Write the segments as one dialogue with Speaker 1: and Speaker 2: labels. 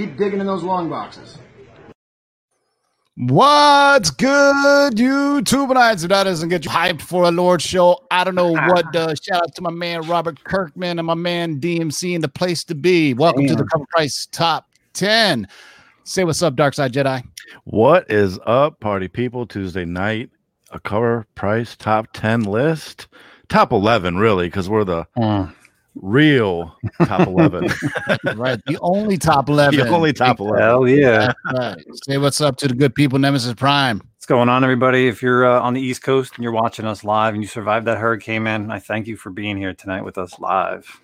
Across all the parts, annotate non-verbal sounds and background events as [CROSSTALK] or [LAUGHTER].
Speaker 1: Keep digging in those long boxes.
Speaker 2: What's good, YouTubeites? If that doesn't get you hyped for a Lord show, I don't know ah. what does. Shout out to my man Robert Kirkman and my man DMC in the place to be. Welcome to the Cover Price Top 10. Say what's up, Dark Side Jedi.
Speaker 3: what is up, party people? Tuesday night, a cover price top 10 list. Top 11, really, because we're the hmm. Real top 11. [LAUGHS]
Speaker 2: right, the only top 11.
Speaker 3: the only top 11.
Speaker 4: Hell yeah.
Speaker 2: Right. Say what's up to the good people, Nemesis Prime.
Speaker 4: What's going on, everybody? If you're uh, on the East Coast and you're watching us live and you survived that hurricane, man, I thank you for being here tonight with us live.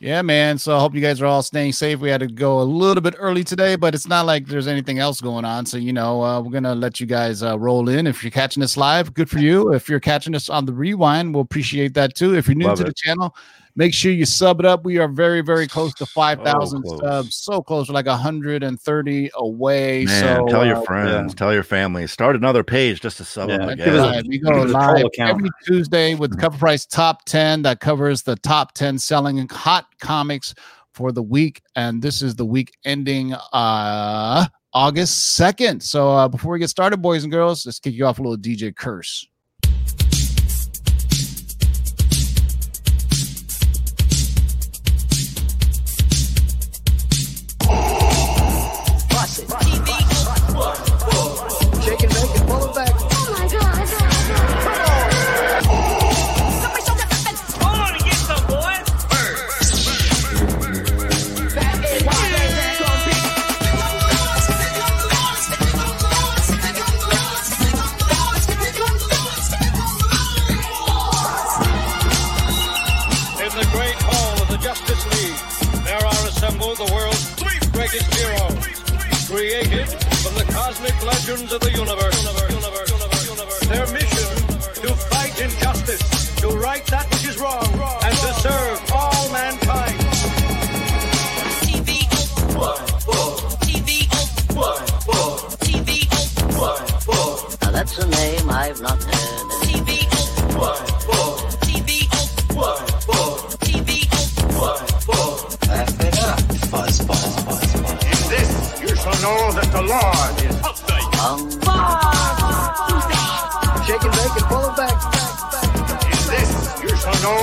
Speaker 2: Yeah, man. So I hope you guys are all staying safe. We had to go a little bit early today, but it's not like there's anything else going on. So, you know, uh, we're going to let you guys uh, roll in. If you're catching us live, good for you. If you're catching us on the rewind, we'll appreciate that too. If you're new
Speaker 3: Love
Speaker 2: to the channel, make sure you sub it up. We are very, very close to 5,000
Speaker 3: close.
Speaker 2: subs. So close. We're like 130 away.
Speaker 3: Man,
Speaker 2: so,
Speaker 3: tell your
Speaker 2: uh,
Speaker 3: friends, tell your family. Start another page just to sub
Speaker 4: Yeah,
Speaker 3: them
Speaker 4: give
Speaker 3: again.
Speaker 2: Right, we go
Speaker 4: us
Speaker 2: live every Tuesday with cover price top 10 that covers the top 10 selling hot comics for the week. And this is the week ending uh August 2nd. So uh before we get started, boys and girls, let's kick you off a little DJ curse.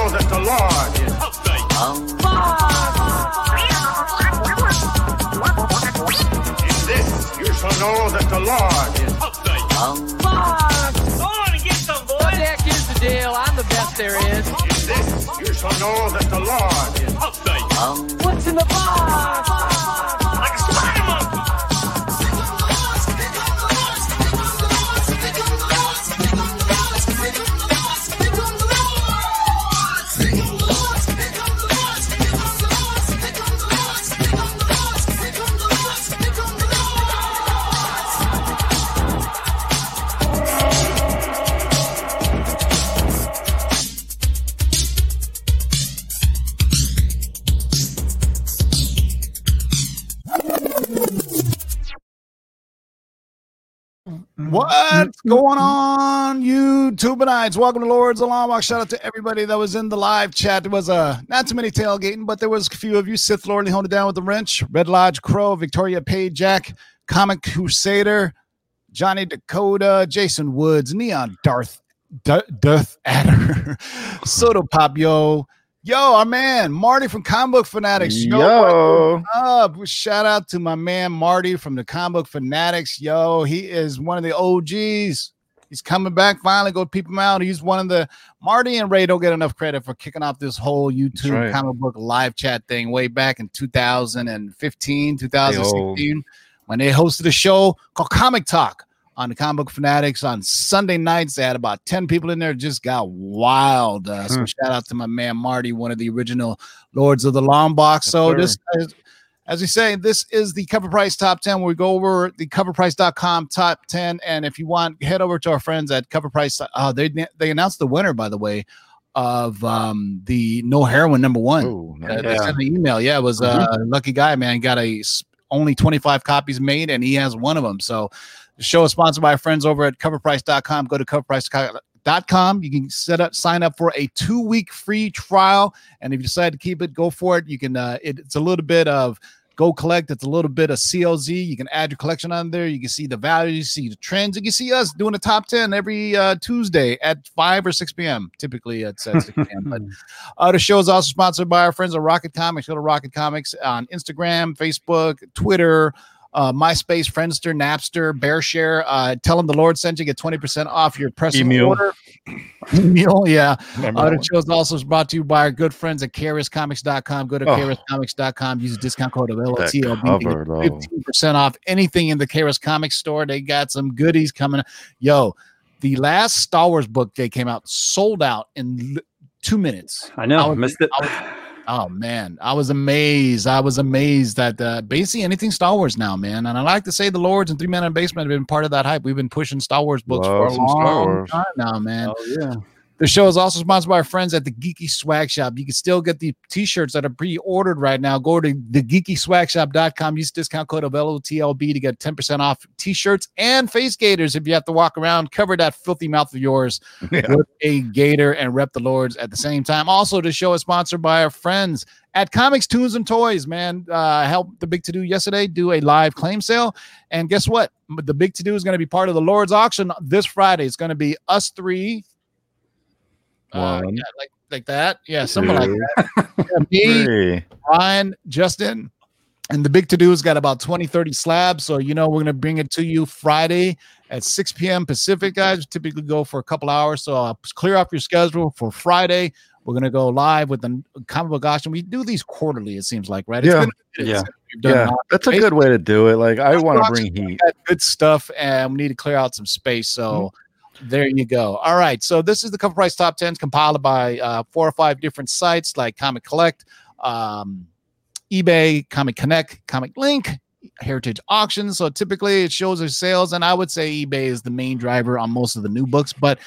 Speaker 5: Know that the Lord is
Speaker 6: um,
Speaker 5: In this, you shall know that the Lord is
Speaker 6: um,
Speaker 7: Heck is the deal. I'm the best there is.
Speaker 5: In this, you shall know that the Lord is
Speaker 6: um.
Speaker 7: What's in the box?
Speaker 2: Going on, YouTube YouTubeites? Welcome to Lords Long Walk. Shout out to everybody that was in the live chat. There was uh, not too many tailgating, but there was a few of you. Sith Lord holding it down with the wrench. Red Lodge Crow, Victoria Pay Jack, Comic Crusader, Johnny Dakota, Jason Woods, Neon Darth, D- Darth Adder, [LAUGHS] Soto Yo, Yo, our man Marty from Comic Book Fanatics. Yo,
Speaker 3: Yo.
Speaker 2: up. Shout out to my man Marty from the Comic Book Fanatics. Yo, he is one of the OGs. He's coming back finally. Go peep him out. He's one of the Marty and Ray don't get enough credit for kicking off this whole YouTube
Speaker 3: right.
Speaker 2: comic book live chat thing way back in 2015, 2016 when they hosted a show called Comic Talk on the Comic Book Fanatics on Sunday nights. They had about 10 people in there, just got wild. Uh, so
Speaker 3: Hmm.
Speaker 2: shout out to my man Marty, one of the original Lords of the Long Box. so
Speaker 3: sir.
Speaker 2: this is as we say, this is the cover price top 10 where we go over the coverprice.com top 10. And if you want, head over to our friends at cover price. Uh, they, they announced the winner, by the way, of um, the no heroin number one.
Speaker 3: Oh,
Speaker 2: Uh. They
Speaker 4: Yeah.
Speaker 2: sent an email. Yeah, it was a lucky guy, man. Got a only 25 copies made, and he has one of them. So The show is sponsored by our friends over at coverprice.com. Go to coverprice.com. You can set up, sign up for a two week free trial. And if you decide to keep it, go for it. You can, uh, it, it's a little bit of go collect. It's a little bit of CLZ. You can add your collection on there. You can see the values, see the trends. You can see us doing a top 10 every uh, Tuesday at 5 or 6 p.m. Typically it's at 6 p.m. but [LAUGHS] uh, the show is also sponsored by our friends at Rocket Comics. Go to Rocket Comics on Instagram, Facebook, Twitter, uh, MySpace, Friendster, Napster, BearShare. Uh, tell them the Lord sent you. Get 20% off your press
Speaker 3: Emu.
Speaker 2: order. [LAUGHS] Emu, yeah.
Speaker 3: Remember
Speaker 2: Uh,
Speaker 3: that
Speaker 2: the
Speaker 3: one?
Speaker 2: show is also brought to you by our good friends at KRScomics.com. Go to
Speaker 3: Oh.
Speaker 2: KRScomics.com. Use the discount code of
Speaker 3: That
Speaker 2: LOTLB.
Speaker 3: cover,
Speaker 2: to 15% off anything in the KRS Comics store. They got some goodies coming. Yo, the last Star Wars book they came out sold out in l- two minutes.
Speaker 4: I know,
Speaker 2: was-
Speaker 4: missed it.
Speaker 2: I was- oh man, I was amazed. I was amazed that uh, basically anything Star Wars now, man. And I like to say the Lords and Three Men in a Basement have been part of that hype. We've been pushing Star Wars books for a long time now, man.
Speaker 4: Oh yeah.
Speaker 2: The show is also sponsored by our friends at the Geeky Swag Shop. You can still get the t-shirts that are pre-ordered right now. Go to thegeekyswagshop.com. Use discount code of LOTLB to get 10% off t-shirts and face gaiters if you have to walk around, cover that filthy mouth of yours [LAUGHS]
Speaker 3: Yeah.
Speaker 2: with a gator and rep the lords at the same time. Also, the show is sponsored by our friends at Comics, Tunes, and Toys. Man, uh, helped the Big To Do yesterday do a live claim sale, and guess what? The Big To Do is going to be part of the Lord's auction this Friday. It's going to be us three. Uh, yeah, like like that, yeah, something like that. Yeah, me,
Speaker 3: three.
Speaker 2: Ryan, Justin, and the big to do has got about 20, 30 slabs. So, you know, we're going to bring it to you Friday at 6 p.m. Pacific, guys. We typically go for a couple hours. So, uh, clear off your schedule for Friday. We're going to go live with the comic book auction. We do these quarterly, it seems like, right?
Speaker 3: Yeah.
Speaker 2: been a minute
Speaker 4: Yeah.
Speaker 3: Yeah, that's a good way to do it. Like I want to bring heat.
Speaker 2: good stuff and we need to clear out some space. So there you go. All right. So this is the cover price top 10s compiled by uh, four or five different sites like Comic Collect, um, eBay, Comic Connect, Comic Link, Heritage Auctions. So typically it shows their sales, and I would say eBay is the main driver on most of the new books. But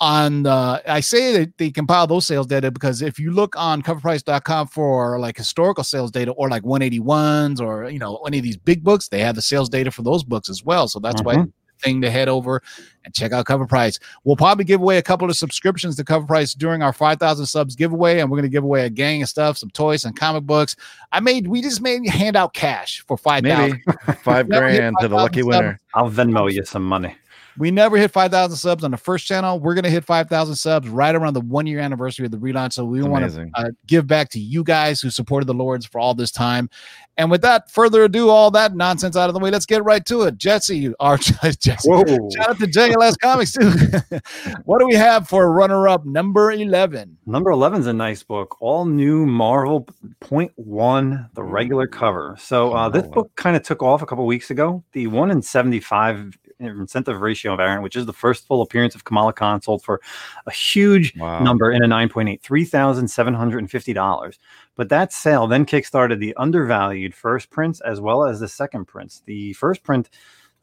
Speaker 2: on uh, I say that they compile those sales data because if you look on coverprice.com for like historical sales data or like 181s or you know any of these big books, they have the sales data for those books as well. So that's why
Speaker 4: Mhm.
Speaker 2: Thing to head over and check out Cover Price. We'll probably give away a couple of subscriptions to Cover Price during our 5,000 subs giveaway, and we're going to give away a gang of stuff, some toys and comic books. I made, we just made hand out cash for 5,000.
Speaker 3: Maybe [LAUGHS] five [LAUGHS]
Speaker 2: Never hit
Speaker 3: grand to the
Speaker 2: 5,000
Speaker 3: lucky
Speaker 2: subs.
Speaker 3: winner.
Speaker 4: I'll Venmo you some money.
Speaker 2: We never hit 5,000 subs on the first channel. We're going to hit 5,000 subs right around the one year anniversary of the relaunch. So we want to uh, give back to you guys who supported the Lords for all this time. And with that, further ado, all that nonsense out of the way, let's get right to it. Jesse, our [LAUGHS] Jesse,
Speaker 4: Whoa.
Speaker 2: shout out to JLS Comics too. [LAUGHS] what do we have for runner up number 11?
Speaker 4: Number 11 is a nice book. All new Marvel Point One, the regular cover. So uh, this book kind of took off a couple weeks ago. The one in 75 incentive ratio of variant, which is the first full appearance of Kamala Khan, sold for a huge
Speaker 3: Wow.
Speaker 4: number in a 9.8, $3,750. But that sale then kickstarted the undervalued first prints as well as the second prints. The first print,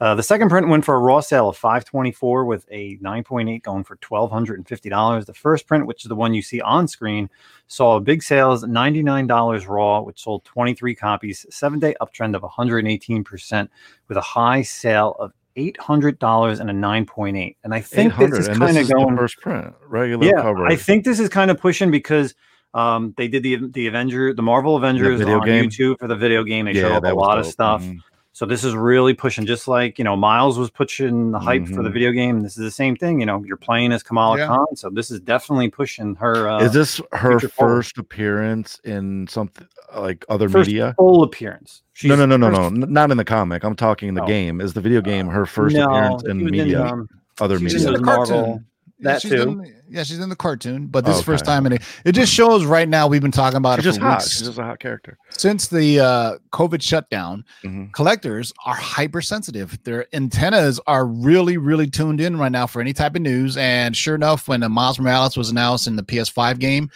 Speaker 4: uh, the second print went for a raw sale of 524 with a 9.8 going for $1,250. The first print, which is the one you see on screen, saw a big sales, $99 raw, which sold 23 copies, seven day uptrend of 118% with a high sale of $800 and a 9.8. And I think this is kind of going
Speaker 3: first print, regular
Speaker 4: yeah,
Speaker 3: cover.
Speaker 4: I think this is kind of pushing because um, they did the the Avenger, the Marvel Avengers
Speaker 3: video
Speaker 4: on
Speaker 3: game?
Speaker 4: YouTube for the video game. They showed up a lot of
Speaker 3: dope.
Speaker 4: stuff.
Speaker 3: Mhm.
Speaker 4: So this is really pushing, just like you know, Miles was pushing the hype for the
Speaker 3: Mhm.
Speaker 4: video game. This is the same thing. You know, you're playing as Kamala
Speaker 2: Yeah.
Speaker 4: Khan, so this is definitely pushing her. Uh,
Speaker 3: is this her
Speaker 4: future forward.
Speaker 3: first appearance in something like other
Speaker 4: first
Speaker 3: media?
Speaker 4: full appearance?
Speaker 3: No,
Speaker 4: She's
Speaker 3: no, no, no,
Speaker 4: first-
Speaker 3: no, not in the comic. I'm talking in the
Speaker 4: Oh.
Speaker 3: game. Is the video game her first
Speaker 4: no,
Speaker 3: appearance in
Speaker 4: was
Speaker 3: media?
Speaker 4: um,
Speaker 3: other
Speaker 4: media.
Speaker 2: in the
Speaker 4: Marvel. That
Speaker 2: she's
Speaker 4: too.
Speaker 2: in- yeah, she's in the cartoon, but this is the first time in it. It just shows right now we've been talking about
Speaker 3: She's
Speaker 2: it
Speaker 3: just hot.
Speaker 2: weeks.
Speaker 3: She's just a hot character.
Speaker 2: since the uh, COVID shutdown,
Speaker 3: Mhm.
Speaker 2: collectors are hypersensitive. Their antennas are really, really tuned in right now for any type of news. And sure enough, when the Miles Morales was announced in the PS5 game,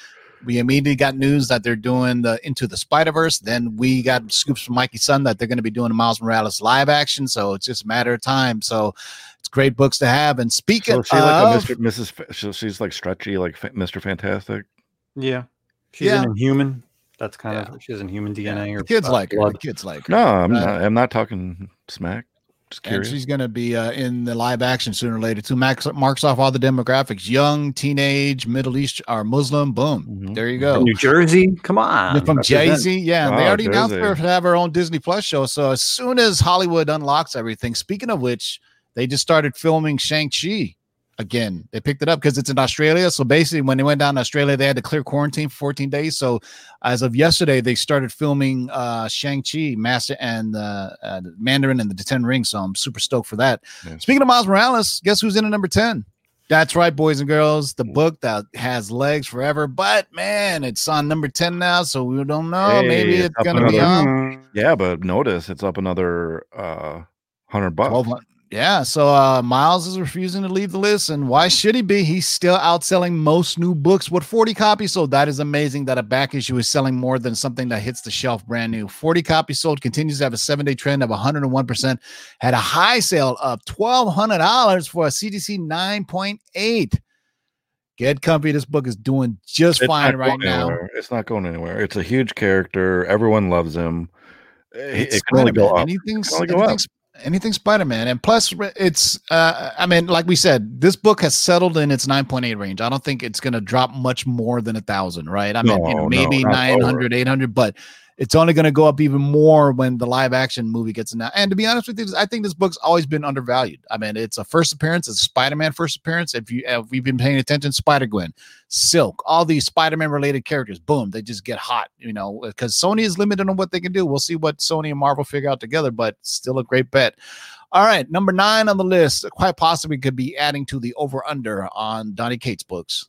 Speaker 2: we immediately got news that they're doing the Into the Spider Verse. Then we got scoops from Mikey Sutton that they're going to be doing the Miles Morales live action. So it's just a matter of time. So it's great books to have. And speaking
Speaker 3: So she like a
Speaker 2: of,
Speaker 3: Mr. Mrs. Fa- so she's like stretchy, like Fa- Mr. Fantastic.
Speaker 4: yeah, she's
Speaker 2: Yeah.
Speaker 4: an Inhuman. That's kind of she's has Inhuman DNA or
Speaker 2: the kids
Speaker 4: uh,
Speaker 2: like her. The kids like her.
Speaker 3: No, I'm
Speaker 2: Uh,
Speaker 3: not. I'm not talking smack. Just
Speaker 2: And
Speaker 3: curious.
Speaker 2: she's going to be uh, in the live action sooner or later too. Max marks off all the demographics: young, teenage, Middle East, or Muslim. Boom,
Speaker 3: Mhm.
Speaker 2: there you go.
Speaker 4: New Jersey, come on.
Speaker 2: They're from
Speaker 4: represent.
Speaker 2: Jay Z, yeah. and they
Speaker 3: Oh,
Speaker 2: already announced
Speaker 3: Jersey.
Speaker 2: her to have her own Disney Plus show. So as soon as Hollywood unlocks everything, speaking of which, they just started filming Shang Chi again. They picked it up because it's in Australia. So basically, when they went down to Australia, they had to clear quarantine for 14 days. So as of yesterday, they started filming uh Shang Chi, Master and uh, uh, Mandarin and the Ten Rings. So I'm super stoked for that.
Speaker 3: Yes.
Speaker 2: Speaking of Miles Morales, guess who's in at number 10? That's right, boys and girls. The book that has legs forever, but man, it's on number 10 now, so we don't know.
Speaker 3: Hey,
Speaker 2: Maybe
Speaker 3: it's
Speaker 2: it's gonna be
Speaker 3: another-
Speaker 2: on
Speaker 3: Yeah, but notice it's up another uh hundred bucks.
Speaker 2: 12. Yeah, so uh Miles is refusing to leave the list, and why should he be? He's still outselling most new books with 40 copies. So that is amazing that a back issue is selling more than something that hits the shelf brand new. 40 copies sold continues to have a seven-day trend of 101%. Had a high sale of $1,200 for a CDC 9.8. Get comfy. This book is doing just
Speaker 3: It's
Speaker 2: fine right now.
Speaker 3: anywhere. It's not going anywhere. It's a huge character. Everyone loves him. It,
Speaker 2: It's
Speaker 3: it can only go up.
Speaker 2: Anything,
Speaker 3: can only go up.
Speaker 2: Anything, Spider-Man, and plus it's. Uh, I mean, like we said, this book has settled in its 9.8 range. I don't think it's going to drop much more than a thousand, right? I mean, you know, maybe
Speaker 3: not
Speaker 2: 900, 800, but it's only going to go up even more when the live action movie gets announced. And to be honest with you, I think this book's always been undervalued. I mean, it's a first appearance, it's a Spider-Man first appearance. If you if you've been paying attention, Spider-Gwen, Silk, all these Spider-Man related characters, boom, they just get hot, you know, because Sony is limited on what they can do. We'll see what Sony and Marvel figure out together, but still a great bet. All right, number nine on the list, quite possibly could be adding to the over/under on Donny Cates books.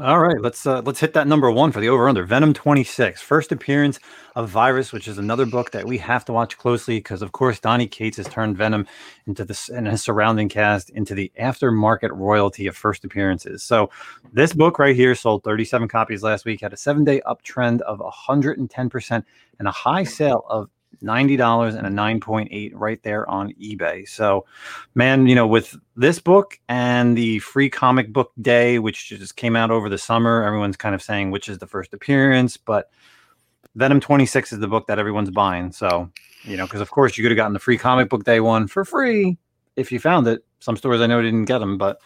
Speaker 4: All right, let's uh, let's hit that number one for the over under. Venom 26, first appearance of Virus, which is another book that we have to watch closely because, of course, Donny Cates has turned Venom into this and his surrounding cast into the aftermarket royalty of first appearances. So, this book right here sold 37 copies last week, had a seven day uptrend of 110% and a high sale of $90 and a 9.8 right there on eBay. So, man, you know, with this book and the free comic book day, which just came out over the summer, everyone's kind of saying which is the first appearance, but Venom 26 is the book that everyone's buying. So, you know, because of course you could have gotten the free comic book day one for free if you found it. Some stores I know didn't get them, but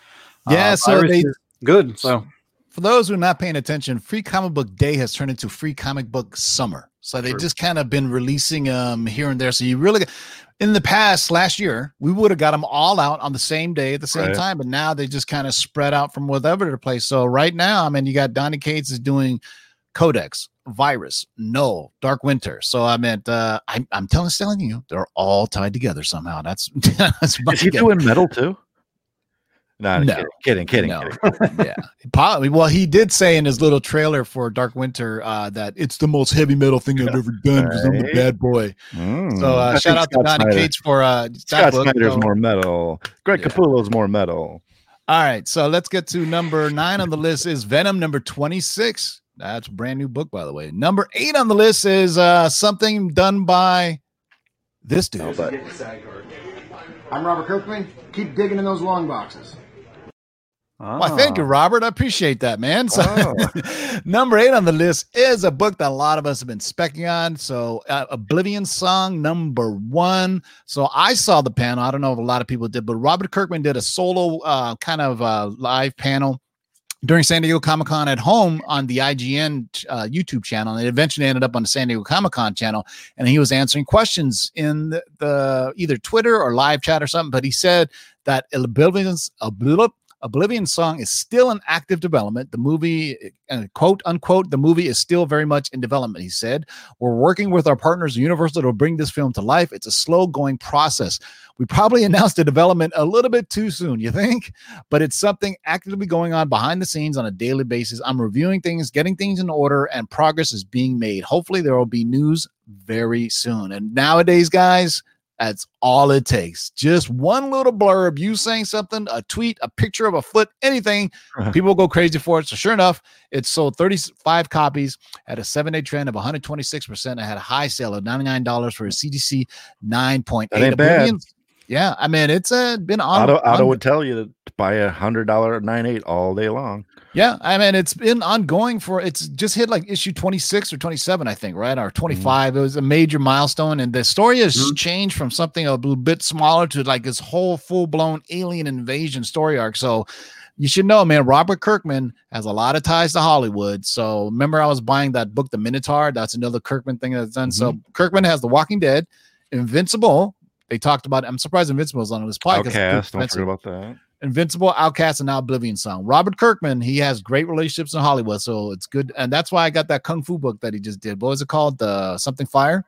Speaker 2: Yeah,
Speaker 4: uh,
Speaker 2: so
Speaker 4: Virus
Speaker 2: they-
Speaker 4: good. So,
Speaker 2: For those who are not paying attention, Free Comic Book Day has turned into Free Comic Book Summer. So they've
Speaker 4: True.
Speaker 2: just kind of been releasing them here and there. So you really, in the past last year, we would have got them all out on the same day at the same
Speaker 3: Right.
Speaker 2: time, but now they just kind of spread out from whatever to place. So right now, I mean, you got Donny Cates is doing Codex, Virus, No, Dark Winter. So I meant, uh, I'm I'm telling telling you, they're all tied together somehow. That's [LAUGHS] that's
Speaker 3: Is he
Speaker 2: guess.
Speaker 3: doing metal too? No,
Speaker 2: No.
Speaker 3: kidding, kidding,
Speaker 2: No.
Speaker 3: kidding. [LAUGHS]
Speaker 2: yeah, probably. Well, he did say in his little trailer for Dark Winter uh, that it's the most heavy metal thing I've ever done because I'm the bad boy.
Speaker 3: Mm.
Speaker 2: So uh, shout out to
Speaker 3: Scott
Speaker 2: Donnie
Speaker 3: Snyder-
Speaker 2: Cates for uh, that
Speaker 3: Scott
Speaker 2: book.
Speaker 3: Snyder's
Speaker 2: So-
Speaker 3: more metal. Greg
Speaker 2: Yeah.
Speaker 3: Capullo's more metal.
Speaker 2: All right, so let's get to number nine on the list is Venom number twenty six. That's a brand new book, by the way. Number eight on the list is uh, something done by this dude.
Speaker 8: I'm Robert Kirkman. Keep digging in those long boxes.
Speaker 2: Why, thank you,
Speaker 4: Ah.
Speaker 2: Robert. I appreciate that, man. So, [LAUGHS] number eight on the list is a book that a lot of us have been specking on. So, uh, Oblivion Song number one. So, I saw the panel. I don't know if a lot of people did, but Robert Kirkman did a solo uh, kind of uh, live panel during San Diego Comic Con at home on the IGN uh, YouTube channel. And it eventually ended up on the San Diego Comic Con channel. And he was answering questions in the, the either Twitter or live chat or something. But he said that Oblivion's Obliv- Oblivion Song is still in active development. The movie, uh, quote unquote, the movie is still very much in development. He said, We're working with our partners, Universal, to bring this film to life. It's a slow going process. We probably [LAUGHS] announced the development a little bit too soon, you think? But it's something actively going on behind the scenes on a daily basis. I'm reviewing things, getting things in order, and progress is being made. Hopefully, there will be news very soon. And nowadays, guys, that's all it takes. Just one little blurb, you saying something, a tweet, a picture of a foot, anything. People go crazy for it. So sure enough, it sold 35 copies at a seven-day trend of 126%. I had a high sale of $99 for a CDC 9.8.
Speaker 3: That ain't bad.
Speaker 2: Yeah, I mean it's uh, been on.
Speaker 3: Otto,
Speaker 2: on-
Speaker 3: would tell you to buy a hundred dollar nine eight all day long.
Speaker 2: Yeah, I mean it's been ongoing for it's just hit like issue 26 or 27, I think, right? Or 25. It was a major milestone, and the story has
Speaker 4: Mhm.
Speaker 2: changed from something a little bit smaller to like this whole full-blown alien invasion story arc. So you should know, man, Robert Kirkman has a lot of ties to Hollywood. So remember, I was buying that book, The Minotaur. That's another Kirkman thing that's done. So Kirkman has The Walking Dead, Invincible. They talked about. I'm surprised Invincible was on this podcast.
Speaker 3: Outcast. Don't forget about that.
Speaker 2: Invincible, Outcast, and now Oblivion Song. Robert Kirkman, he has great relationships in Hollywood, so it's good, and that's why I got that kung fu book that he just did. What was it called? The something fire?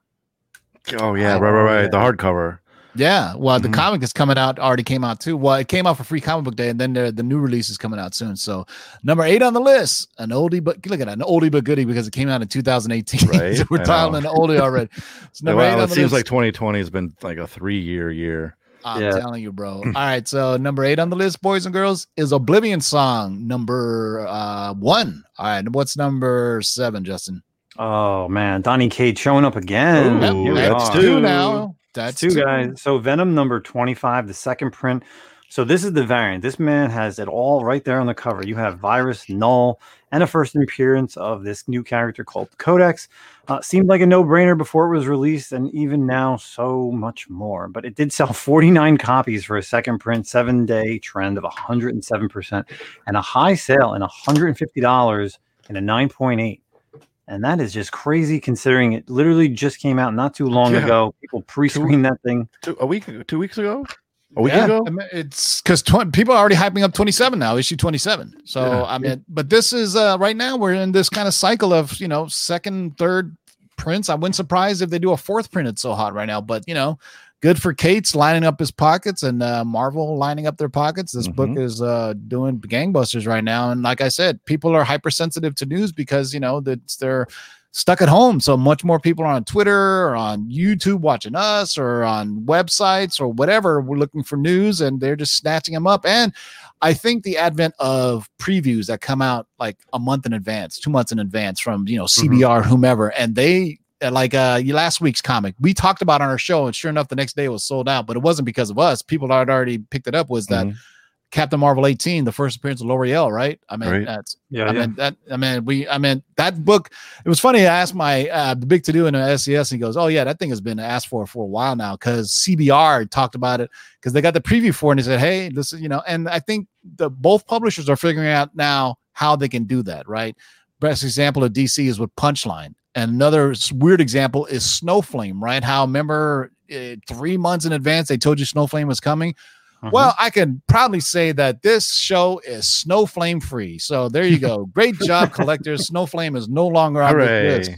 Speaker 3: Oh yeah, right, right, right. The hardcover.
Speaker 2: Yeah. Well, the
Speaker 3: Mhm.
Speaker 2: comic is coming out. Already came out too. Well, it came out for free comic book day, and then the, the new release is coming out soon. So number eight on the list, an oldie but look at that, an oldie but goodie because it came out in 2018. [LAUGHS]
Speaker 3: Right,
Speaker 2: so we're
Speaker 3: I
Speaker 2: dialing an oldie already. So [LAUGHS] number eight
Speaker 3: Well,
Speaker 2: on
Speaker 3: it
Speaker 2: the
Speaker 3: seems
Speaker 2: list.
Speaker 3: like 2020 has been like a three-year year.
Speaker 2: I'm
Speaker 4: Yeah.
Speaker 2: telling you, bro. All right, so number eight on the list, boys and girls, is Oblivion Song. Number uh one. All right, what's number seven, Justin?
Speaker 4: Oh man, Donny Cates showing up again.
Speaker 3: Ooh,
Speaker 4: Here
Speaker 3: that's
Speaker 4: are.
Speaker 3: two.
Speaker 2: two now. That's
Speaker 4: two guys. So Venom number 25, the second print. So this is the variant. This man has it all right there on the cover. You have Virus, Knull, and a first appearance of this new character called Codex. Uh, seemed like a no-brainer before it was released, and even now, so much more. But it did sell [LAUGHS] 49 copies for a second print, seven-day trend of 107%, and a high sale and $150 and a 9.8. And that is just crazy considering it literally just came out not too long
Speaker 3: Yeah.
Speaker 4: ago. People pre-screened that thing.
Speaker 3: Two, a week, two weeks ago, a week
Speaker 2: yeah,
Speaker 3: ago.
Speaker 2: I mean, it's because tw- people are already hyping up 27 now, issue 27. So
Speaker 3: Yeah.
Speaker 2: I mean, but this is uh right now we're in this kind of cycle of you know second, third prints. I wouldn't surprise if they do a fourth print. It's so hot right now, but you know, good for Cates' lining up his pockets and uh, Marvel lining up their pockets. This book
Speaker 3: Mhm.
Speaker 2: is uh doing gangbusters right now, and like I said, people are hypersensitive to news because you know that's they're stuck at home. So much more people are on Twitter or on YouTube watching us or on websites or whatever. We're looking for news and they're just snatching them up. And I think the advent of previews that come out like a month in advance, two months in advance from, you know, CBR, whomever, and they, uh, like uh last week's comic we talked about on our show and sure enough the next day it was sold out but it wasn't because of us people had already picked it up was that
Speaker 3: Mhm.
Speaker 2: Captain marvel 18 the first appearance of Lauri-Ell right i mean
Speaker 3: Right.
Speaker 2: that's
Speaker 4: Yeah,
Speaker 2: I
Speaker 4: yeah.
Speaker 2: mean that. I mean we. I mean that book. It was funny. I asked my uh, the big to do in the SES. And he goes, "Oh yeah, that thing has been asked for for a while now because CBR talked about it because they got the preview for it and they said, hey, this is you know." And I think the both publishers are figuring out now how they can do that. Right. Best example of DC is with Punchline, and another weird example is Snowflame. Right. How remember uh, three months in advance they told you Snowflame was coming.
Speaker 4: Mhm.
Speaker 2: Well, I can proudly say that this show is Snowflame free. So there you go. [LAUGHS] Great job, collectors. Snowflame is no longer on
Speaker 3: Hooray.
Speaker 2: list.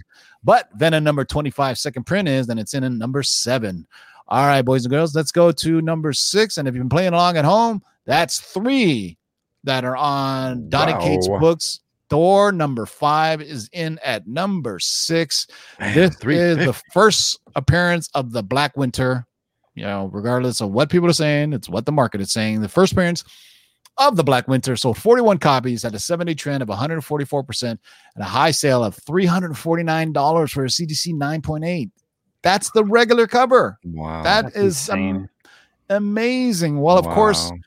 Speaker 2: But Venom number 25 second print is, and it's in at number seven. All right, boys and girls, let's go to number six. And if you've been playing along at home, that's three that are on Donny Cates
Speaker 3: Wow.
Speaker 2: books. Thor number five is in at number six.
Speaker 3: Man,
Speaker 2: This
Speaker 3: three
Speaker 2: is the first appearance of the Black Winter. You know, regardless of what people are saying, it's what the market is saying. The first appearance of the Black Winter sold 41 copies at a 70 trend of 144% and a high sale of $349 for a CDC 9.8. That's the regular cover.
Speaker 3: Wow.
Speaker 2: That
Speaker 4: That's
Speaker 2: is am- amazing. Well, of course,
Speaker 3: Wow.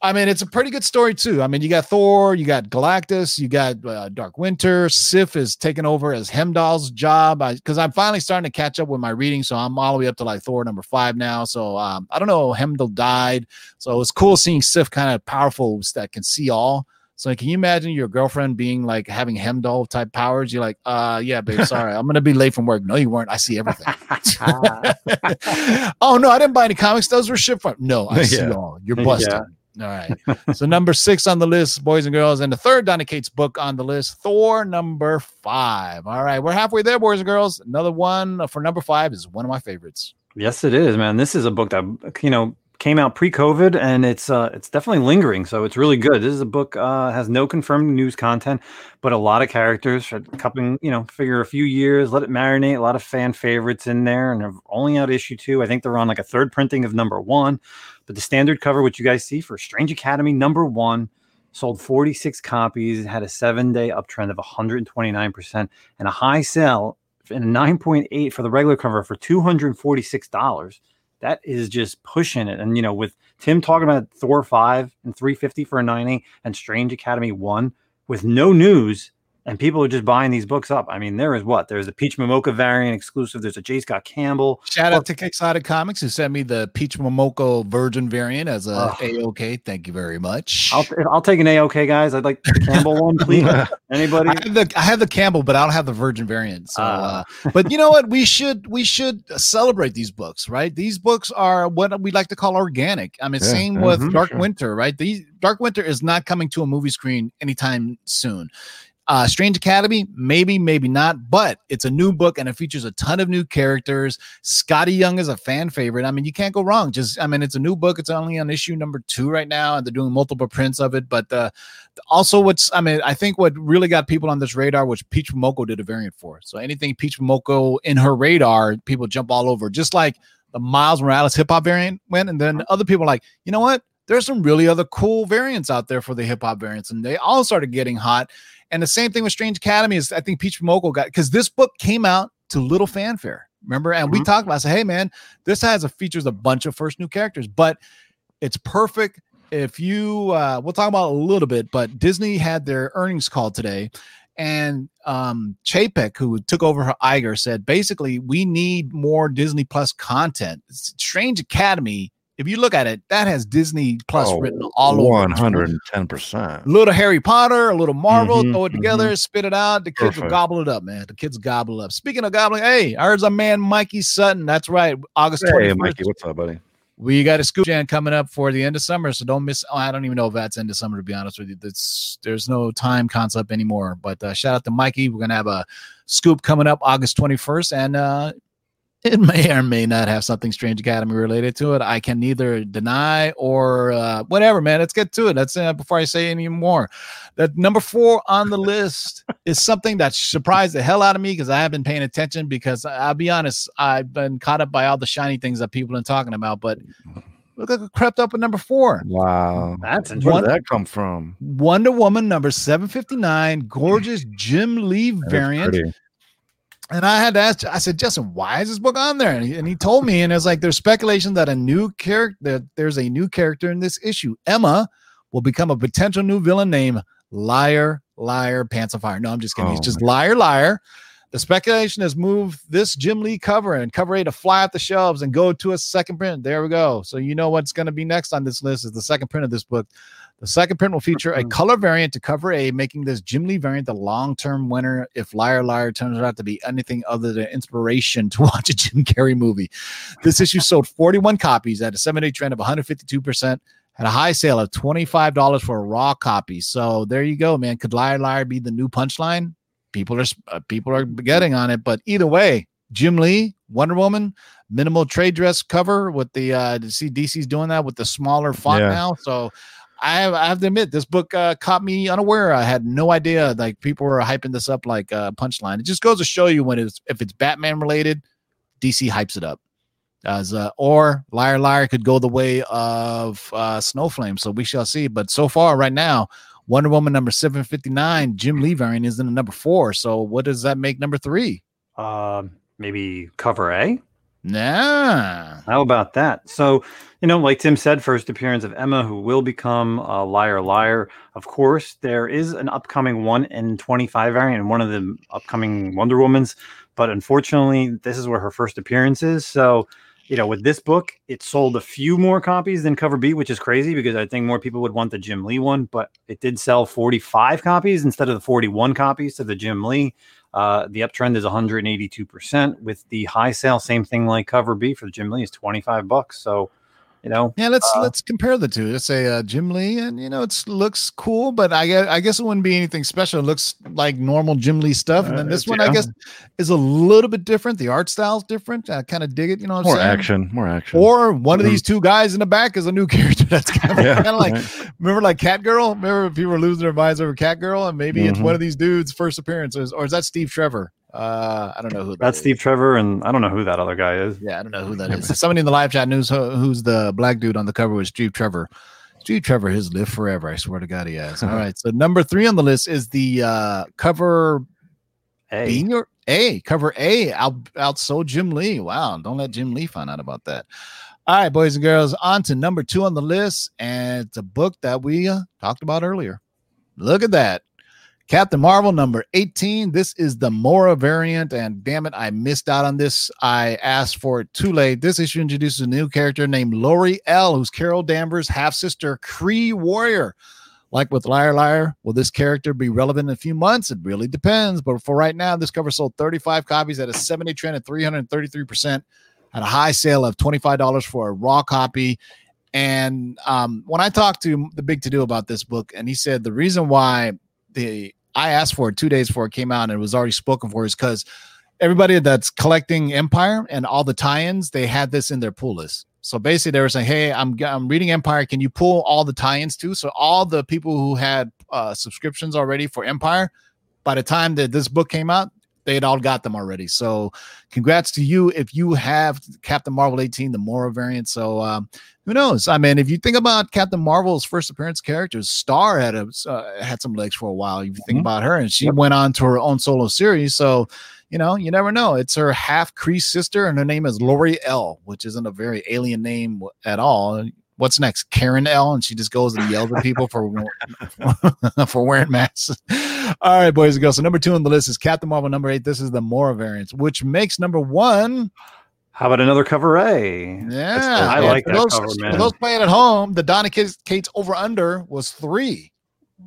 Speaker 2: I mean, it's a pretty good story too. I mean, you got Thor, you got Galactus, you got uh, Dark Winter. Sif is taking over as Heimdall's job because I'm finally starting to catch up with my reading. So I'm all the way up to like Thor number five now. So um, I don't know. Heimdall died, so it's cool seeing Sif kind of powerful that can see all. So can you imagine your girlfriend being like having Hemdall type powers? You're like, uh, yeah, babe, sorry, I'm gonna be late from work. No, you weren't. I see everything. [LAUGHS] [LAUGHS] oh no, I didn't buy any comics. Those were shipped from. No, I [LAUGHS] see all. You're
Speaker 4: Yeah.
Speaker 2: All right. so number six on the list, boys and girls, and the third Donny Cates book on the list, Thor number five. All right, we're halfway there, boys and girls. Another one for number five is one of my favorites.
Speaker 4: Yes, it is, man. This is a book that you know came out pre-COVID, and it's uh, it's definitely lingering. So it's really good. This is a book uh, has no confirmed news content, but a lot of characters. a you know, figure a few years, let it marinate. A lot of fan favorites in there, and they're only out issue two. I think they're on like a third printing of number one. But the standard cover, which you guys see for Strange Academy number one, sold 46 copies. Had a seven-day uptrend of 129% and a high sell and a 9.8 for the regular cover for $246 that is just pushing it. And you know with tim talking about thor 5 and 350 for a 9.8 and strange academy 1 with no news and people are just buying these books up. I mean, there is what? There's a Peach Momoko variant exclusive. There's a J. Scott Campbell.
Speaker 2: Shout out to Kickstarter Comics who sent me the Peach Momoko Virgin variant as a
Speaker 4: Ugh.
Speaker 2: AOK. Thank you very much.
Speaker 4: I'll, I'll take an AOK, guys. I'd like the Campbell one, [LAUGHS] please. Anybody?
Speaker 2: I have the I have the Campbell, but I don't have the Virgin variant. So,
Speaker 4: Ah.
Speaker 2: uh, but you know what? We should we should celebrate these books, right? These books are what we like to call organic. I mean,
Speaker 3: Yeah,
Speaker 2: same
Speaker 3: yeah,
Speaker 2: with Dark
Speaker 3: sure.
Speaker 2: Winter, right? These Dark Winter is not coming to a movie screen anytime soon. Uh, Strange Academy, maybe, maybe not, but it's a new book and it features a ton of new characters. Skottie Young is a fan favorite. I mean, you can't go wrong. Just, I mean, it's a new book. It's only on issue number two right now, and they're doing multiple prints of it. But uh, also, what's, I mean, I think what really got people on this radar was Peach Momoko did a variant for. So anything Peach Momoko in her radar, people jump all over. Just like the Miles Morales hip hop variant went, and then other people are like, you know what? There's some really other cool variants out there for the hip hop variants, and they all started getting hot. And the same thing with Strange Academy is I think Peach Momoko got because this book came out to little fanfare. Remember? And we
Speaker 4: Mhm.
Speaker 2: talked about I said, hey man, this has a features a bunch of first new characters, but it's perfect if you uh we'll talk about a little bit, but Disney had their earnings call today. And um Chapek, who took over her Iger, said basically we need more Disney Plus content. Strange Academy, if you look at it, that has Disney Plus
Speaker 3: Oh,
Speaker 2: written all over.
Speaker 3: One
Speaker 2: it.
Speaker 3: hundred and ten percent.
Speaker 2: A little Harry Potter, a little Marvel,
Speaker 4: Mhm,
Speaker 2: throw it together, spit it out. The kids will gobble it up, man. The kids gobble up. Speaking of gobbling, hey, I heard a man Mikey Sutton. That's right. August
Speaker 3: Hey,
Speaker 2: 21st.
Speaker 3: Mikey, what's up, buddy?
Speaker 2: We got a scoop jam coming up for the end of summer, so don't miss. Oh, I don't even know if that's end of summer to be honest with you. That's there's no time concept anymore. But uh, shout out to Mikey. We're gonna have a scoop coming up August 21st, and uh, it may or may not have something Strange Academy related to it. I can neither deny or uh, whatever, man. Let's get to it. That's uh, before I say any more. That number four on the list is something that surprised the hell out of me because I have been paying attention. Because I'll be honest, I've been caught up by all the shiny things that people are talking about. But look like it crept up at number four.
Speaker 3: Wow.
Speaker 4: That's
Speaker 3: Where
Speaker 4: interesting.
Speaker 3: did that come from?
Speaker 2: Wonder Woman number 759, gorgeous Jim Lee variant.
Speaker 3: pretty.
Speaker 2: And I had to ask, I said, Justin, why is this book on there? And he, and he told me, and it's like there's speculation that a new character, that there's a new character in this issue. Emma will become a potential new villain named Liar, Liar, Pants of Fire. No, I'm just kidding. He's
Speaker 3: Oh,
Speaker 2: just Liar, Liar. The speculation has moved this Jim Lee cover and cover A to fly off the shelves and go to a second print. There we go. So you know what's going to be next on this list is the second print of this book. The second print will feature a color variant to cover A, making this Jim Lee variant the long-term winner if Liar Liar turns out to be anything other than inspiration to [LAUGHS] watch a Jim Carrey movie. This issue sold 41 copies at a seven-day trend of 152%. Had a high sale of $25 for a raw copy. So there you go, man. Could Liar Liar be the new punchline? People are uh, people are getting on it, but either way, Jim Lee, Wonder Woman, minimal trade dress cover with the uh see DC's doing that with the smaller font
Speaker 3: Yeah.
Speaker 2: now. So I have, I have to admit this book uh, caught me unaware. I had no idea like people were hyping this up like uh, punchline. It just goes to show you when it's if it's Batman related, DC hypes it up. As uh, or Liar Liar could go the way of uh, Snowflame. So we shall see. But so far, right now, Wonder Woman number 759, Jim Lee variant is in the number four. So what does that make number three?
Speaker 4: Um, maybe cover A.
Speaker 2: Nah.
Speaker 4: How about that? So, you know, like Tim said, first appearance of Emma, who will become a liar liar. Of course, there is an upcoming one in 25 variant one of the upcoming Wonder Womans, but unfortunately, this is where her first appearance is. So, you know, with this book, it sold a few more copies than cover B, which is crazy because I think more people would want the Jim Lee one, but it did sell 45 copies instead of the 41 copies to the Jim Lee. Uh, the uptrend is 182% with the high sale. Same thing like cover B for the Jim Lee is 25 bucks. So, you know,
Speaker 2: Yeah, let's
Speaker 4: Uh,
Speaker 2: let's compare the two. Let's say uh, Jim Lee, and you know, it looks cool, but I guess I guess it wouldn't be anything special. It looks like normal Jim Lee stuff, and then
Speaker 3: Uh,
Speaker 2: this one, I guess, is a little bit different. The art style's different. I kind of dig it. You know,
Speaker 3: More
Speaker 2: I'm saying?
Speaker 3: action. More action.
Speaker 2: Or one of
Speaker 3: Mhm.
Speaker 2: these two guys in the back is a new [LAUGHS] character. That's kind of,
Speaker 3: Yeah,
Speaker 2: kind of like
Speaker 3: right.
Speaker 2: remember like Catgirl. Remember people were losing their minds over Catgirl, and maybe it's
Speaker 3: Mhm.
Speaker 2: one of these dudes' first appearances, or is that Steve Trevor? Uh, I don't know who that
Speaker 4: that's
Speaker 2: is.
Speaker 4: Steve Trevor, and I don't know who that other guy is.
Speaker 2: Yeah, I don't know who that is. Somebody in the live chat knows who, who's the black dude on the cover was Steve Trevor. Steve Trevor has lived forever. I swear to God, he has. All right. So number three on the list is the uh cover
Speaker 4: Hey,
Speaker 2: B or A. Cover A out outsold Jim Lee. Wow. Don't let Jim Lee find out about that. All right, boys and girls, on to number two on the list. And it's a book that we uh, talked about earlier. Look at that. Captain Marvel number 18. This is the Mora variant, and damn it, I missed out on this. I asked for it too late. This issue introduces a new character named Lauri-Ell, who's Carol Danvers' half sister, Kree Warrior. Like with Liar Liar, will this character be relevant in a few months? It really depends. But for right now, this cover sold 35 copies at a 70 trend at 333% at a high sale of $25 for a raw copy. And um, when I talked to the big to do about this book, and he said the reason why the I asked for it two days before it came out and it was already spoken for is because everybody that's collecting Empire and all the tie-ins, they had this in their pull list. So basically, they were saying, "Hey, I'm I'm reading Empire. Can you pull all the tie-ins too?" So all the people who had uh, subscriptions already for Empire, by the time that this book came out, they had all got them already. So congrats to you if you have Captain Marvel 18, the Mora variant. So um, who knows? I mean, if you think about Captain Marvel's first appearance characters, Star had a uh, had some legs for a while. If you think
Speaker 4: Mhm.
Speaker 2: about her, and she went on to her own solo series. So you know, you never know. It's her half Kree sister, and her name is Lauri-Ell, which isn't a very alien name at all. What's next? Karen L, and she just goes and yells at people for [LAUGHS] for wearing masks. All right, boys and girls. So number two on the list is Captain Marvel. Number eight. This is the Mora variant, which makes number one.
Speaker 4: How about another cover A?
Speaker 2: Yeah,
Speaker 4: I
Speaker 2: and
Speaker 4: like that
Speaker 2: those,
Speaker 4: cover,
Speaker 2: For those playing at home, the Donny Cates Cates over under was three.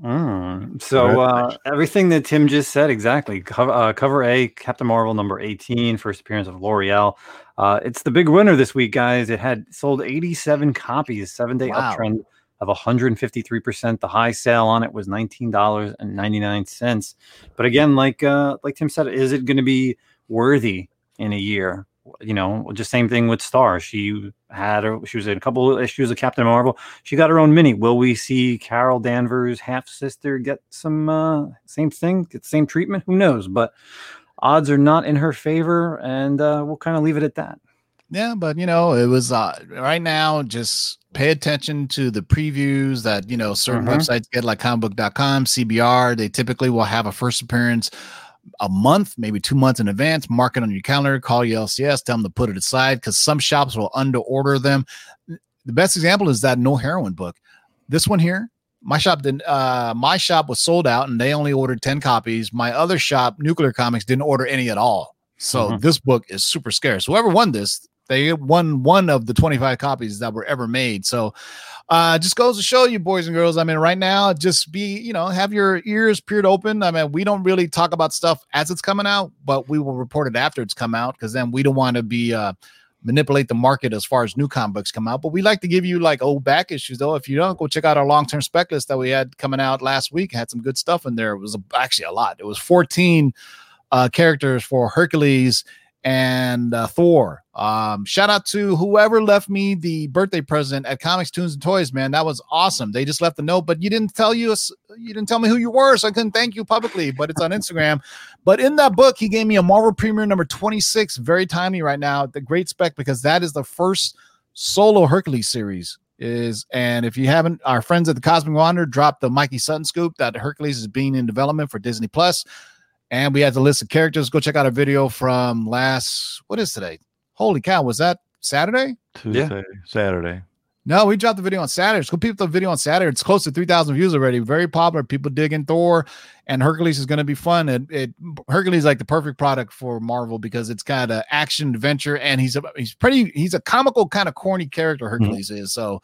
Speaker 4: Mm. So uh, everything that Tim just said exactly. Cover, uh, cover A, Captain Marvel number 18, first appearance of Lauri-Ell. Uh, it's the big winner this week, guys. It had sold 87 copies, seven day
Speaker 2: Wow.
Speaker 4: uptrend of 153%. The high sale on it was $19.99. But again, like uh, like Tim said, is it going to be worthy in a year? You know, just same thing with Star. She had her, she was in a couple of issues of Captain Marvel. She got her own mini. Will we see Carol Danvers' half sister get some uh, same thing, get same treatment? Who knows? But odds are not in her favor, and uh, we'll kind of leave it at that.
Speaker 2: Yeah, but you know, it was uh, right now. Just pay attention to the previews that you know certain
Speaker 4: Mhm.
Speaker 2: websites get, like comicbook.com, CBR. They typically will have a first appearance a month, maybe two months in advance. Mark it on your calendar. Call your LCS. Tell them to put it aside because some shops will under order them. The best example is that No Heroin book. This one here, my shop didn't. Uh, my shop was sold out, and they only ordered ten copies. My other shop, Nuclear Comics, didn't order any at all. So
Speaker 4: Mhm.
Speaker 2: this book is super scarce. Whoever won this, they won one of the 25 copies that were ever made. So uh just goes to show you, boys and girls. I mean, right now, just be, you know, have your ears peered open. I mean, we don't really talk about stuff as it's coming out, but we will report it after it's come out because then we don't want to be uh manipulate the market as far as new comic books come out. But we like to give you like old back issues though. If you don't go check out our long-term spec list that we had coming out last week, had some good stuff in there. It was actually a lot. It was 14 uh characters for Hercules and uh, Thor. Um, shout out to whoever left me the birthday present at Comics, Tunes, and Toys. Man, that was awesome. They just left a note, but you didn't tell you you didn't tell me who you were, so I couldn't thank you publicly. But it's on Instagram. But in that book, he gave me a Marvel Premiere number twenty six. Very timely right now. The great spec because that is the first solo Hercules series. Is and if you haven't, our friends at the Cosmic Wanderer dropped the Mikey Sutton scoop that Hercules is being in development for Disney Plus and we had the list of characters. Go check out our video from last. What is today? Holy cow! Was that Saturday?
Speaker 3: Tuesday, Saturday.
Speaker 2: No, we dropped the video on Saturday. Go peep the video on Saturday. It's close to three thousand views already. Very popular. People digging Thor, and Hercules is going to be fun. It, it Hercules is like the perfect product for Marvel because it's got an action adventure, and he's a he's pretty he's a comical kind of corny character. Hercules is so.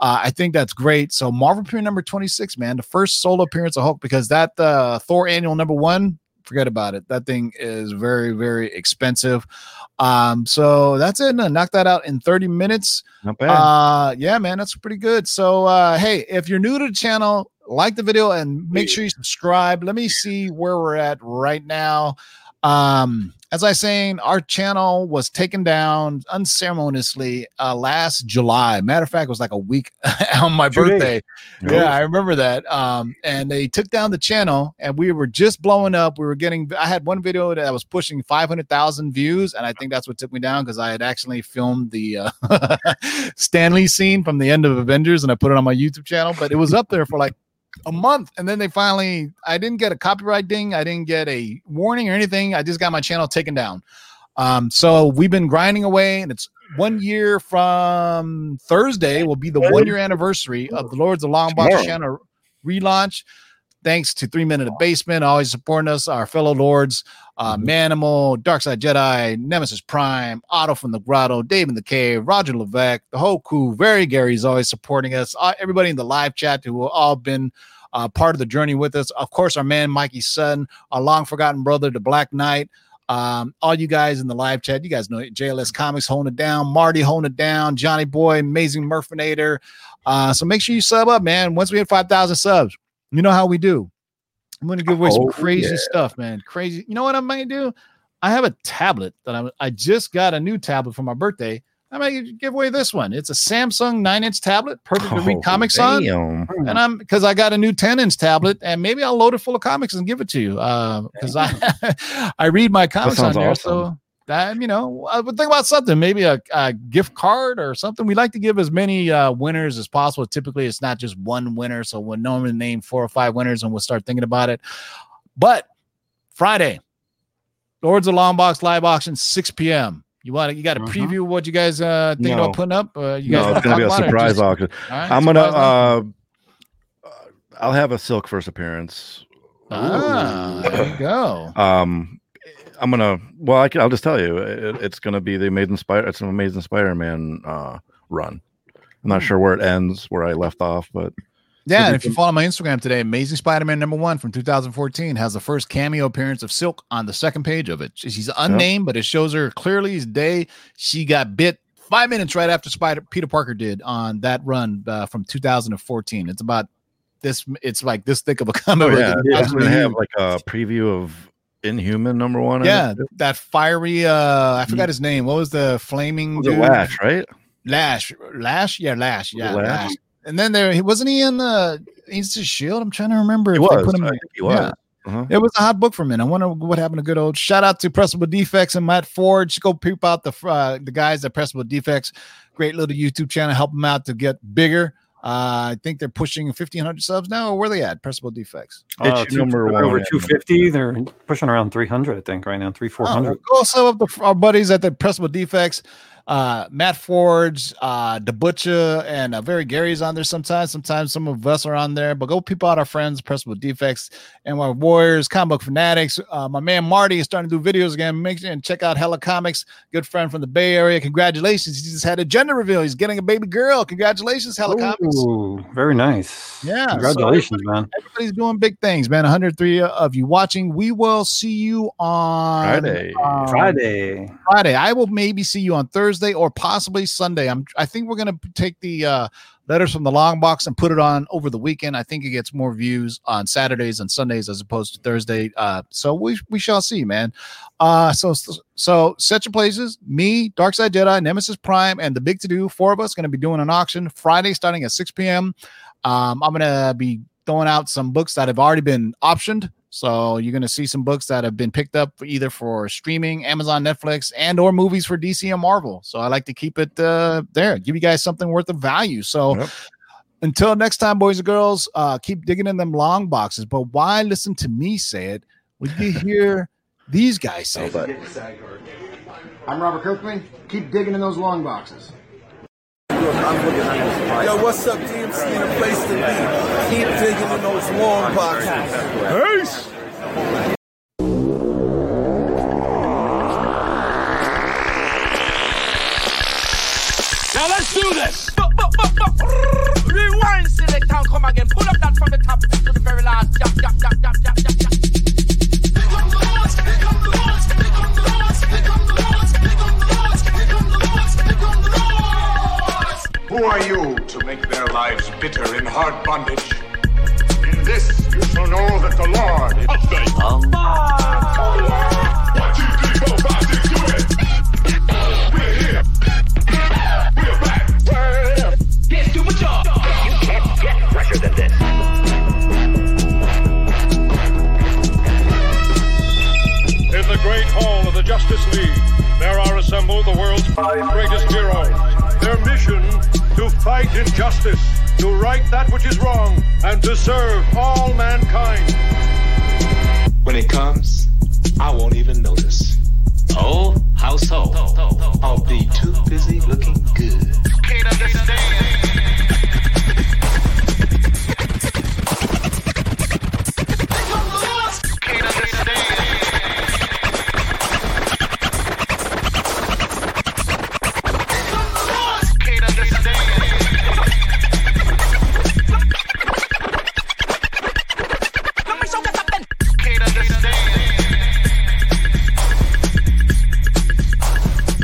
Speaker 2: Uh, I think that's great. So Marvel Premiere number 26, man, the first solo appearance of Hulk because that uh, Thor annual number one, forget about it. That thing is very, very expensive. Um, so that's it. No, knock that out in 30 minutes.
Speaker 3: Not bad.
Speaker 2: Uh, yeah, man, that's pretty good. So, uh, hey, if you're new to the channel, like the video and make sure you subscribe. Let me see where we're at right now. Um, as I saying, our channel was taken down unceremoniously uh, last July. Matter of fact, it was like a week [LAUGHS] on my
Speaker 4: Two days.
Speaker 2: birthday. Yeah, I remember that. Um, and they took down the channel, and we were just blowing up. We were getting. I had one video that was pushing five hundred thousand views, and I think that's what took me down because I had actually filmed the uh, [LAUGHS] Stanley scene from the end of Avengers, and I put it on my YouTube channel. But it was up there for like a month, and then they finally. I didn't get a copyright ding. I didn't get a warning or anything. I just got my channel taken down. Um, so we've been grinding away, and it's one year from Thursday will be the one year anniversary of the Lords of Long Box channel relaunch. Thanks to Three Minute Basement, always supporting us, our fellow lords, uh, Manimal, Darkside Jedi, Nemesis Prime, Otto from the Grotto, Dave in the Cave, Roger Levesque, the whole crew. Very Gary's always supporting us. Uh, everybody in the live chat who have all been uh, part of the journey with us. Of course, our man Mikey Sutton, our long forgotten brother, the Black Knight. Um, all you guys in the live chat, you guys know it. JLS Comics holding it down, Marty holding it down, Johnny Boy, Amazing Murphinator. Uh, so make sure you sub up, man. Once we hit 5,000 subs, you know how we do. I'm going to give away some
Speaker 3: Oh,
Speaker 2: crazy
Speaker 3: yeah.
Speaker 2: stuff, man. Crazy. You know what I might do? I have a tablet that I'm, I just got a new tablet for my birthday. I might give away this one. It's a Samsung nine inch tablet, perfect to read
Speaker 3: Oh,
Speaker 2: comics on. And I'm because I got a new 10 inch tablet, and maybe I'll load it full of comics and give it to you. Uh, because I [LAUGHS] I read my comics on there.
Speaker 3: awesome.
Speaker 2: So that you know, I would think about something, maybe a, a gift card or something. We like to give as many uh, winners as possible. Typically, it's not just one winner, so we'll normally name four or five winners, and we'll start thinking about it. But Friday, Lords of Long Box live auction, 6 p.m. You want to, you got a
Speaker 4: Mhm.
Speaker 2: preview of what you guys uh thinking
Speaker 3: No.
Speaker 2: about putting up? Uh, you guys
Speaker 3: No, it's gonna be a
Speaker 2: talk about it or
Speaker 3: surprise
Speaker 2: just-
Speaker 3: auction.
Speaker 2: right,
Speaker 3: I'm gonna. Uh, I'll have a silk first appearance.
Speaker 2: ah, there you go.
Speaker 3: Um, I'm gonna. Well, I can, I'll just tell you, it, it's gonna be the Amazing Spider. It's an Amazing Spider-Man uh, run. I'm not sure where it ends, where I left off, but
Speaker 2: Yeah, and if you follow my Instagram today, Amazing Spider-Man number one from 2014 has the first cameo appearance of Silk on the second page of it. She's unnamed, but it shows her clearly as day. She got bit five minutes right after Spider Peter Parker did on that run uh, from 2014. It's about this. It's like this thick of a [LAUGHS] comic.
Speaker 3: oh yeah, gonna have like a preview of Inhuman number one.
Speaker 2: yeah, that fiery. uh I forgot his name. What was the flaming?
Speaker 3: Was
Speaker 2: dude?
Speaker 3: Lash, right?
Speaker 2: Lash, Lash, yeah, Lash, yeah,
Speaker 3: Lash?
Speaker 2: Lash. And then there, he wasn't he in the Agents of Shield? I'm trying to remember
Speaker 3: He
Speaker 2: if
Speaker 3: was.
Speaker 2: put him in.
Speaker 3: he was.
Speaker 2: Yeah.
Speaker 3: Uh-huh.
Speaker 2: It was a hot book for me. I wonder what happened to good old. Shout out to Pressable Defects and Matt Ford. Just go peep out the uh, the guys at Pressable Defects. Great little YouTube channel. Help them out to get bigger. Uh, I think they're pushing 1,500 subs now. Or where they at? Pressable Defects.
Speaker 3: Issue
Speaker 4: Uh, two-
Speaker 3: number
Speaker 4: over
Speaker 3: one.
Speaker 4: 250. They're pushing around 300, I think, right now. Three, 400.
Speaker 2: Oh, go sub up the, our buddies at the Pressable Defects. Uh, Matt Ford's, uh, the Butcher, and uh, Very Gary's on there sometimes. Sometimes some of us are on there, but go peep out our friends, Pressable Defects, and our Warriors, Comic Book Fanatics. Uh, my man Marty is starting to do videos again. Make sure and check out Hella Comics, good friend from the Bay Area. Congratulations. He just had a gender reveal. He's getting a baby girl. Congratulations, Hella Comics.
Speaker 4: Ooh, very nice.
Speaker 2: Yeah, so
Speaker 4: Congratulations, man.
Speaker 2: Everybody's doing big things, man. 103 of you watching. We will see you on
Speaker 3: Friday.
Speaker 2: um,
Speaker 4: Friday.
Speaker 2: Friday. I will maybe see you on Thursday or possibly Sunday. I'm I think we're gonna take the uh letters from the long box and put it on over the weekend. I think it gets more views on Saturdays and Sundays as opposed to Thursday. Uh so we we shall see, man. Uh so so set your places. Me, Darkside Jedi, Nemesis Prime, and the big to do, four of us gonna be doing an auction Friday starting at 6 p.m. Um, I'm gonna be throwing out some books that have already been optioned. So you're gonna see some books that have been picked up either for streaming, Amazon, Netflix, and or movies for DC and Marvel. So I like to keep it uh, there, give you guys something worth of value. So
Speaker 3: Yep.
Speaker 2: until next time, boys and girls, uh, keep digging in them long boxes. But why listen to me say it when you [LAUGHS] hear these guys say it?
Speaker 8: I'm Robert Kirkman. Keep digging in those long boxes.
Speaker 1: Yo, what's up, TMC? In a place to be. Keep digging in those long boxes. Peace.
Speaker 7: Now let's do this. Rewind, select and come again. Pull up that from the top to the very last. Jump, jump, jump, jump, jump, jump, jump.
Speaker 9: Who are you to make their lives bitter in hard bondage? In this you shall know